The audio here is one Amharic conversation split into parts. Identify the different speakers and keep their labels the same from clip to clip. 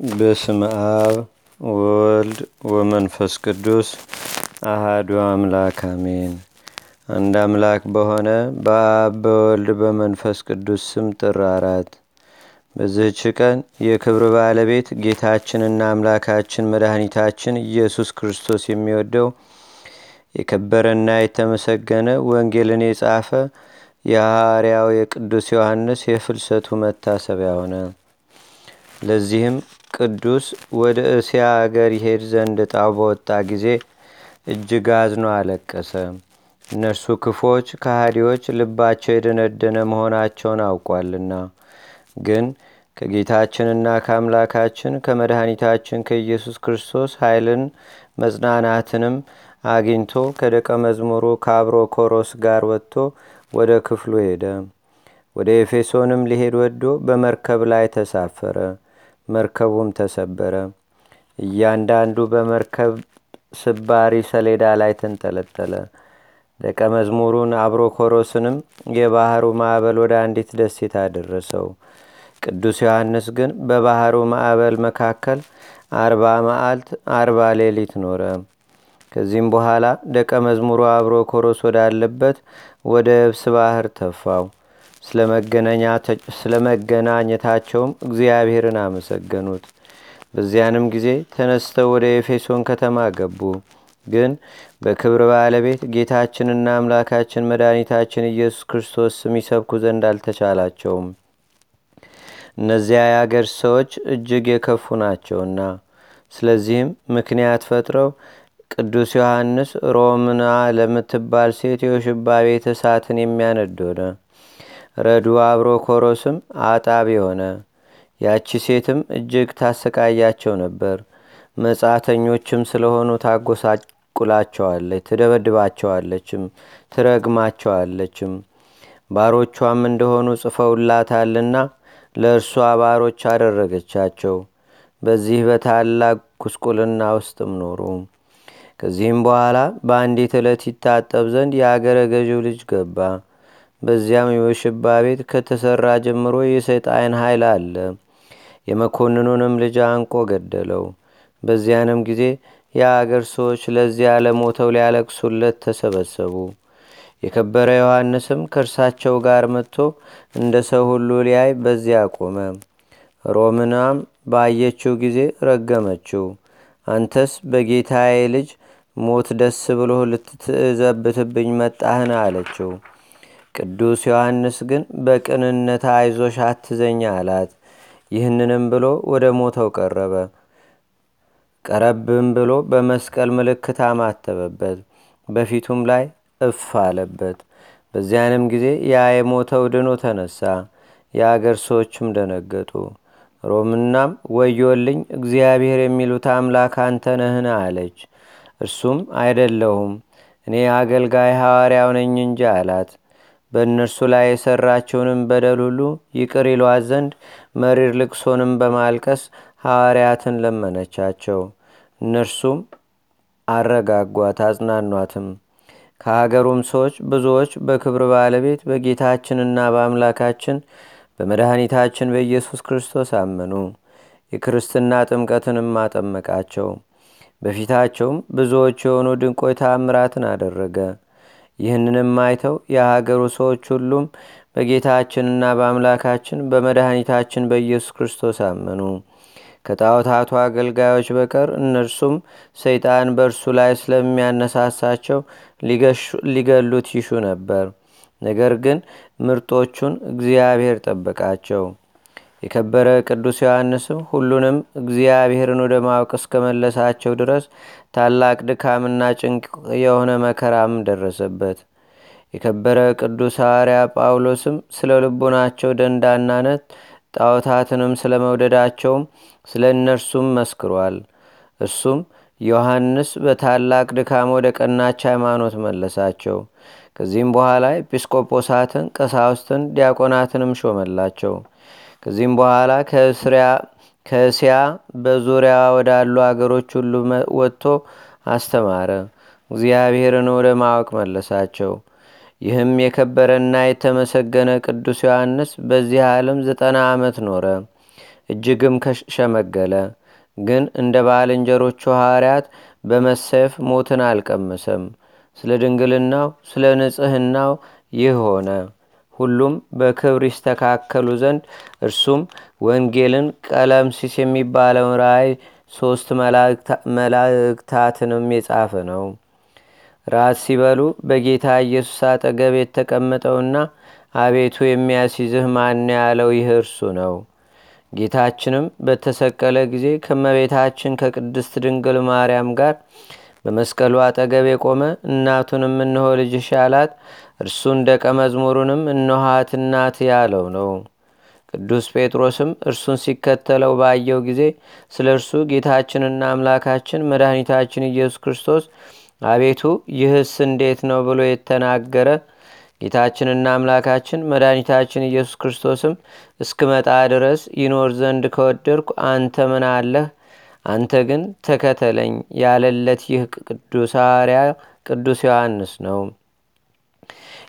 Speaker 1: በስም አብ ወልድ ወመንፈስ ቅዱስ አህዱ አምላክ አሜን። አንድ አምላክ በሆነ በአብ በወልድ በመንፈስ ቅዱስ ስም ጥር አራት በዚህች ቀን የክብር ባለቤት ጌታችንና አምላካችን መድኃኒታችን ኢየሱስ ክርስቶስ የሚወደው የከበረና የተመሰገነ ወንጌልን የጻፈ የሐዋርያው የቅዱስ ዮሐንስ የፍልሰቱ መታሰቢያ ሆነ። ለዚህም ቅዱስ ወደ እስያ አገር ይሄድ ዘንድ ጣው በወጣ ጊዜ እጅግ አዝኖ አለቀሰ። እነርሱ ክፎች ከሃዲዎች ልባቸው የደነደነ መሆናቸውን አውቋልና። ግን ከጌታችንና ከአምላካችን ከመድኃኒታችን ከኢየሱስ ክርስቶስ ኃይልን መጽናናትንም አግኝቶ ከደቀ መዝሙሩ ከአብሮ ኮሮስ ጋር ወጥቶ ወደ ክፍሉ ሄደ። ወደ ኤፌሶንም ሊሄድ ወዶ በመርከብ ላይ ተሳፈረ። መርከቡም ተሰበረ። እያንዳንዱ በመርከብ ስባሪ ሰሌዳ ላይ ተንጠለጠለ። ደቀ መዝሙሩን አብሮኮሮስንም የባህሩ ማዕበል ወደ አንዲት ደሴት አደረሰው። ቅዱስ ዮሐንስ ግን በባህሩ ማዕበል መካከል አርባ መዓልት አርባ ሌሊት ኖረ። ከዚህም በኋላ ደቀ መዝሙሩ አብሮ ኮሮስ ወዳለበት ወደ የብስ ባህር ተፋው። ስለ መገናኘታቸውም እግዚአብሔርን አመሰገኑት። በዚያንም ጊዜ ተነስተው ወደ ኤፌሶን ከተማ ገቡ። ግን በክብር ባለቤት ጌታችንና አምላካችን መድኃኒታችን ኢየሱስ ክርስቶስ ስም ይሰብኩ ዘንድ አልተቻላቸውም። እነዚያ የአገር ሰዎች እጅግ የከፉ ናቸውና። ስለዚህም ምክንያት ፈጥረው ቅዱስ ዮሐንስ ሮምና ለምትባል ሴት የውሽባ ቤት እሳትን የሚያነድ ሆነ። ረዱ አብሮ ኮሮስም አጣቢ ሆነ። ያቺ ሴትም እጅግ ታሰቃያቸው ነበር። መጻተኞችም ስለሆኑ ታጎሳቁላቸዋለች፣ ትደበድባቸዋለችም፣ ትረግማቸዋለችም። ባሮቿም እንደሆኑ ጽፈውላታልና ለእርሷ ባሮች አደረገቻቸው። በዚህ በታላቅ ጉስቁልና ውስጥም ኖሩ። ከዚህም በኋላ በአንዲት ዕለት ይታጠብ ዘንድ የአገረ ገዢው ልጅ ገባ። በዚያም የውሽባ ቤት ከተሰራ ጀምሮ የሰይጣን ኃይል አለ። የመኮንኑንም ልጅ አንቆ ገደለው። በዚያንም ጊዜ የአገር ሰዎች ለዚያ ለሞተው ሊያለቅሱለት ተሰበሰቡ። የከበረ ዮሐንስም ከእርሳቸው ጋር መጥቶ እንደ ሰው ሁሉ ሊያይ በዚያ ቆመ። ሮምናም ባየችው ጊዜ ረገመችው። አንተስ በጌታዬ ልጅ ሞት ደስ ብሎ ልትዘብትብኝ መጣህን? አለችው። ቅዱስ ዮሐንስ ግን በቅንነት አይዞሽ አትዘኛ አላት። ይህንንም ብሎ ወደ ሞተው ቀረበ። ቀረብም ብሎ በመስቀል ምልክት አማተበበት፣ በፊቱም ላይ እፍ አለበት። በዚያንም ጊዜ ያ የሞተው ድኖ ተነሳ። የአገር ሰዎችም ደነገጡ። ሮምናም ወዮልኝ፣ እግዚአብሔር የሚሉት አምላክ አንተ ነህን? አለች። እርሱም አይደለሁም እኔ አገልጋይ ሐዋርያው ነኝ እንጂ አላት። በእነርሱ ላይ የሠራቸውንም በደል ሁሉ ይቅር ይሏት ዘንድ መሪር ልቅሶንም በማልቀስ ሐዋርያትን ለመነቻቸው። እነርሱም አረጋጓት፣ አጽናኗትም። ከሀገሩም ሰዎች ብዙዎች በክብር ባለቤት በጌታችንና በአምላካችን በመድኃኒታችን በኢየሱስ ክርስቶስ አመኑ። የክርስትና ጥምቀትንም አጠመቃቸው። በፊታቸውም ብዙዎች የሆኑ ድንቆይ ታምራትን አደረገ። ይህንንም አይተው የሀገሩ ሰዎች ሁሉም በጌታችንና በአምላካችን በመድኃኒታችን በኢየሱስ ክርስቶስ አመኑ። ከጣዖታቱ አገልጋዮች በቀር እነርሱም ሰይጣን በእርሱ ላይ ስለሚያነሳሳቸው ሊገሉት ይሹ ነበር። ነገር ግን ምርጦቹን እግዚአብሔር ጠበቃቸው። የከበረ ቅዱስ ዮሐንስም ሁሉንም እግዚአብሔርን ወደ ማወቅ እስከመለሳቸው ድረስ ታላቅ ድካምና ጭንቅ የሆነ መከራም ደረሰበት። የከበረ ቅዱስ ሐዋርያ ጳውሎስም ስለ ልቡናቸው ደንዳናነት ጣዖታትንም ስለ መውደዳቸውም ስለ እነርሱም መስክሯል። እርሱም ዮሐንስ በታላቅ ድካም ወደ ቀናች ሃይማኖት መለሳቸው። ከዚህም በኋላ ኤጲስቆጶሳትን፣ ቀሳውስትን፣ ዲያቆናትንም ሾመላቸው። ከዚህም በኋላ ከእስያ በዙሪያ ወዳሉ አገሮች ሁሉ ወጥቶ አስተማረ። እግዚአብሔርን ወደ ማወቅ መለሳቸው። ይህም የከበረና የተመሰገነ ቅዱስ ዮሐንስ በዚህ ዓለም ዘጠና ዓመት ኖረ። እጅግም ከሸመገለ ግን እንደ ባልንጀሮቹ ሐዋርያት በመሰየፍ ሞትን አልቀመሰም ስለ ድንግልናው ስለ ንጽህናው ይህ ሆነ ሁሉም በክብር ይስተካከሉ ዘንድ እርሱም ወንጌልን ቀለምሲስ የሚባለውን ራእይ ሶስት መላእክታትንም የጻፈ ነው። ራት ሲበሉ በጌታ ኢየሱስ አጠገብ የተቀመጠውና አቤቱ የሚያስይዝህ ማን ያለው ይህ እርሱ ነው? ጌታችንም በተሰቀለ ጊዜ ከመቤታችን ከቅድስት ድንግል ማርያም ጋር በመስቀሉ አጠገብ የቆመ እናቱንም እንሆ ልጅሽ ያላት እርሱን ደቀ መዝሙሩንም እነኋት እናት ያለው ነው። ቅዱስ ጴጥሮስም እርሱን ሲከተለው ባየው ጊዜ ስለ እርሱ ጌታችንና አምላካችን መድኃኒታችን ኢየሱስ ክርስቶስ አቤቱ ይህስ እንዴት ነው ብሎ የተናገረ ጌታችንና አምላካችን መድኃኒታችን ኢየሱስ ክርስቶስም እስክመጣ ድረስ ይኖር ዘንድ ከወደድኩ አንተ ምን አለህ? አንተ ግን ተከተለኝ ያለለት ይህ ቅዱስ ሐዋርያ ቅዱስ ዮሐንስ ነው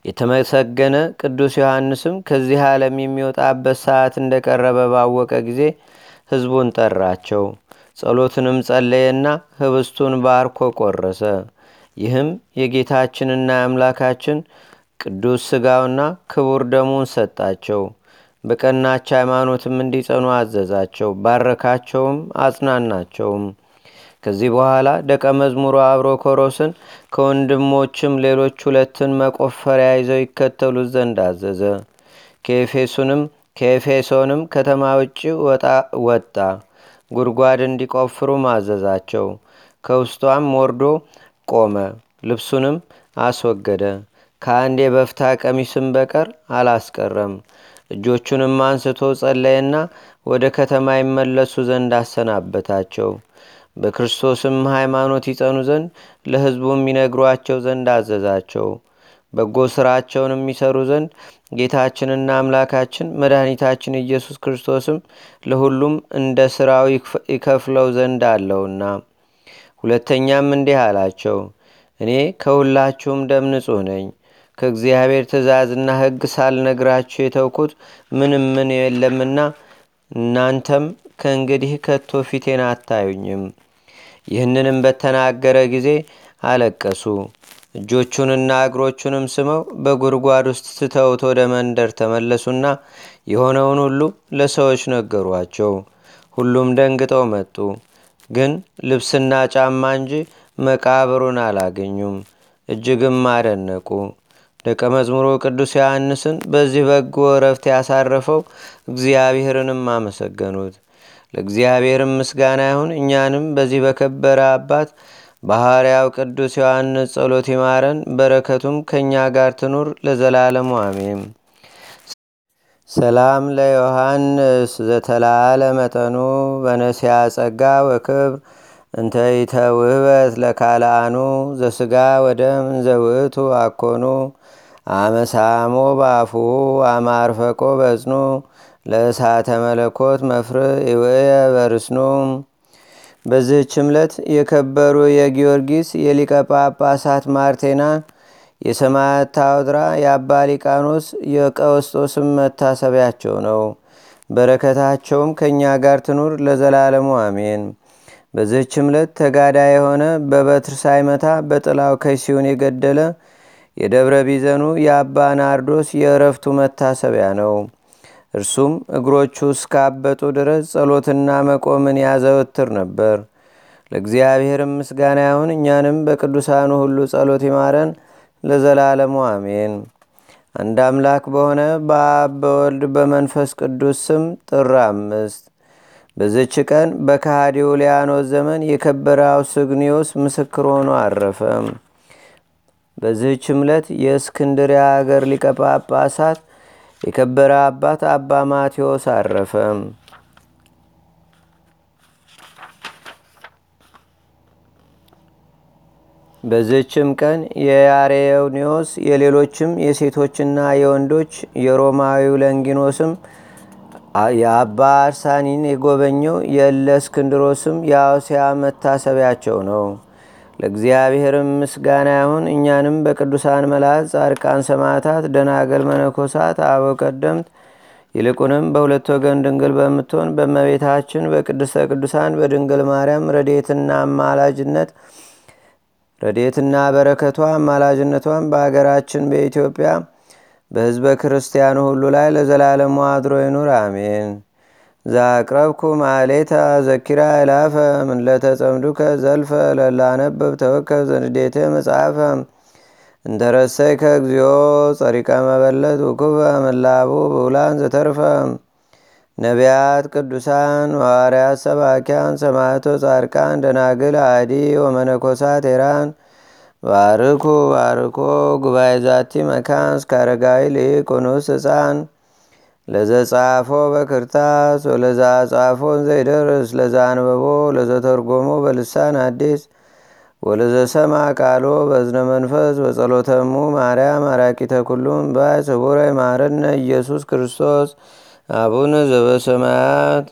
Speaker 1: የተመሰገነ ቅዱስ ዮሐንስም ከዚህ ዓለም የሚወጣበት ሰዓት እንደቀረበ ባወቀ ጊዜ ህዝቡን ጠራቸው ጸሎትንም ጸለየና ህብስቱን ባርኮ ቆረሰ። ይህም የጌታችንና የአምላካችን ቅዱስ ስጋውና ክቡር ደሙን ሰጣቸው። በቀናች ሃይማኖትም እንዲጸኑ አዘዛቸው ባረካቸውም አጽናናቸውም ከዚህ በኋላ ደቀ መዝሙሩ አብሮኮሮስን ከወንድሞችም ሌሎች ሁለትን መቆፈሪያ ይዘው ይከተሉት ዘንድ አዘዘ። ከኤፌሱንም ከኤፌሶንም ከተማ ውጭ ወጣ ጉድጓድ እንዲቆፍሩ ማዘዛቸው ከውስጧም ወርዶ ቆመ ልብሱንም አስወገደ። ከአንድ የበፍታ ቀሚስም በቀር አላስቀረም። እጆቹንም አንስቶ ጸለየና ወደ ከተማ ይመለሱ ዘንድ አሰናበታቸው በክርስቶስም ሃይማኖት ይጸኑ ዘንድ ለህዝቡም ይነግሯቸው ዘንድ አዘዛቸው። በጎ ስራቸውን የሚሰሩ ዘንድ ጌታችንና አምላካችን መድኃኒታችን ኢየሱስ ክርስቶስም ለሁሉም እንደ ሥራው ይከፍለው ዘንድ አለውና። ሁለተኛም እንዲህ አላቸው እኔ ከሁላችሁም ደም ንጹሕ ነኝ። ከእግዚአብሔር ትእዛዝና ህግ ሳልነግራችሁ የተውኩት ምንም ምን የለምና እናንተም ከእንግዲህ ከቶ ፊቴን አታዩኝም። ይህንንም በተናገረ ጊዜ አለቀሱ። እጆቹንና እግሮቹንም ስመው በጉድጓድ ውስጥ ስተውት ወደ መንደር ተመለሱና የሆነውን ሁሉ ለሰዎች ነገሯቸው። ሁሉም ደንግጠው መጡ። ግን ልብስና ጫማ እንጂ መቃብሩን አላገኙም። እጅግም አደነቁ ደቀ መዝሙሩ ቅዱስ ዮሐንስን በዚህ በጎ እረፍት ያሳረፈው እግዚአብሔርንም አመሰገኑት። ለእግዚአብሔርም ምስጋና ይሁን። እኛንም በዚህ በከበረ አባት ባህርያው ቅዱስ ዮሐንስ ጸሎት ይማረን በረከቱም ከእኛ ጋር ትኑር ለዘላለሙ አሜም ሰላም ለዮሐንስ ዘተላለ መጠኑ በነሲያ ጸጋ ወክብር እንተ ይተውህበት ለካልአኑ ዘስጋ ወደም ዘውእቱ አኮኑ አመሳሞ ባፉ አማርፈቆ በጽኑ ለእሳተ መለኮት መፍር ይውየ በርስኑ። በዚህች ዕለት የከበሩ የጊዮርጊስ የሊቀ ጳጳሳት ማርቴና የሰማያት ታውድራ የአባ ሊቃኖስ የቀውስጦስም መታሰቢያቸው ነው። በረከታቸውም ከእኛ ጋር ትኑር ለዘላለሙ አሜን በዚህች ዕለት ተጋዳ የሆነ በበትር ሳይመታ በጥላው ከሲሆን የገደለ የደብረ ቢዘኑ የአባ ናርዶስ የእረፍቱ መታሰቢያ ነው። እርሱም እግሮቹ እስካበጡ ድረስ ጸሎትና መቆምን ያዘወትር ነበር። ለእግዚአብሔርም ምስጋና ይሁን እኛንም በቅዱሳኑ ሁሉ ጸሎት ይማረን ለዘላለሙ አሜን። አንድ አምላክ በሆነ በአብ በወልድ በመንፈስ ቅዱስ ስም ጥር አምስት በዝች ቀን በካሃዲው ሊያኖስ ዘመን የከበረ አውስግኒዮስ ምስክር ሆኖ አረፈ። በዚህች ዕለት የእስክንድሪያ አገር ሊቀ የከበረ አባት አባ ማቴዎስ አረፈ። በዝችም ቀን የያሬዮኒዎስ የሌሎችም የሴቶችና የወንዶች የሮማዊው ለንጊኖስም የአባ አርሳኒን የጎበኘው የእለ እስክንድሮስም የአውሲያ መታሰቢያቸው ነው። ለእግዚአብሔርም ምስጋና ይሁን። እኛንም በቅዱሳን መላእክት ጻድቃን ሰማዕታት ደናገል መነኮሳት አበው ቀደምት ይልቁንም በሁለት ወገን ድንግል በምትሆን በመቤታችን በቅድስተ ቅዱሳን በድንግል ማርያም ረዴትና አማላጅነት ረዴትና በረከቷ አማላጅነቷን በአገራችን በኢትዮጵያ በሕዝበ ክርስቲያኑ ሁሉ ላይ ለዘላለሙ አድሮ ይኑር፣ አሜን። ዛቅረብኩ ማሌታ ዘኪራ ይላፈ ምንለተጸምዱከ ዘልፈ ለላነብብ ተወከብ ዘንዴቴ መጽሐፈ እንተረሰይ ከእግዚኦ ጸሪቀ መበለት ውኩበ ምላቡ ብውላን ዘተርፈ ነቢያት፣ ቅዱሳን፣ ሐዋርያት፣ ሰባኪያን፣ ሰማዕቶ፣ ጻድቃን፣ ደናግል፣ አዲ ወመነኮሳት ኤራን ባርኩ ባርኮ ጉባኤ ዛቲ መካን እስከ አረጋዊ ልቅ ኑስ ህፃን ለዘጻፎ በክርታስ ወለዛ ጻፎን ዘይደርስ ለዛ አንበቦ ለዘተርጎሞ በልሳን አዲስ ወለዘሰማ ቃሎ በዝነ መንፈስ በጸሎተሙ ማርያም አራቂተ ኩሉም ባይ ስቡረ ማረነ ኢየሱስ ክርስቶስ አቡነ ዘበሰማያት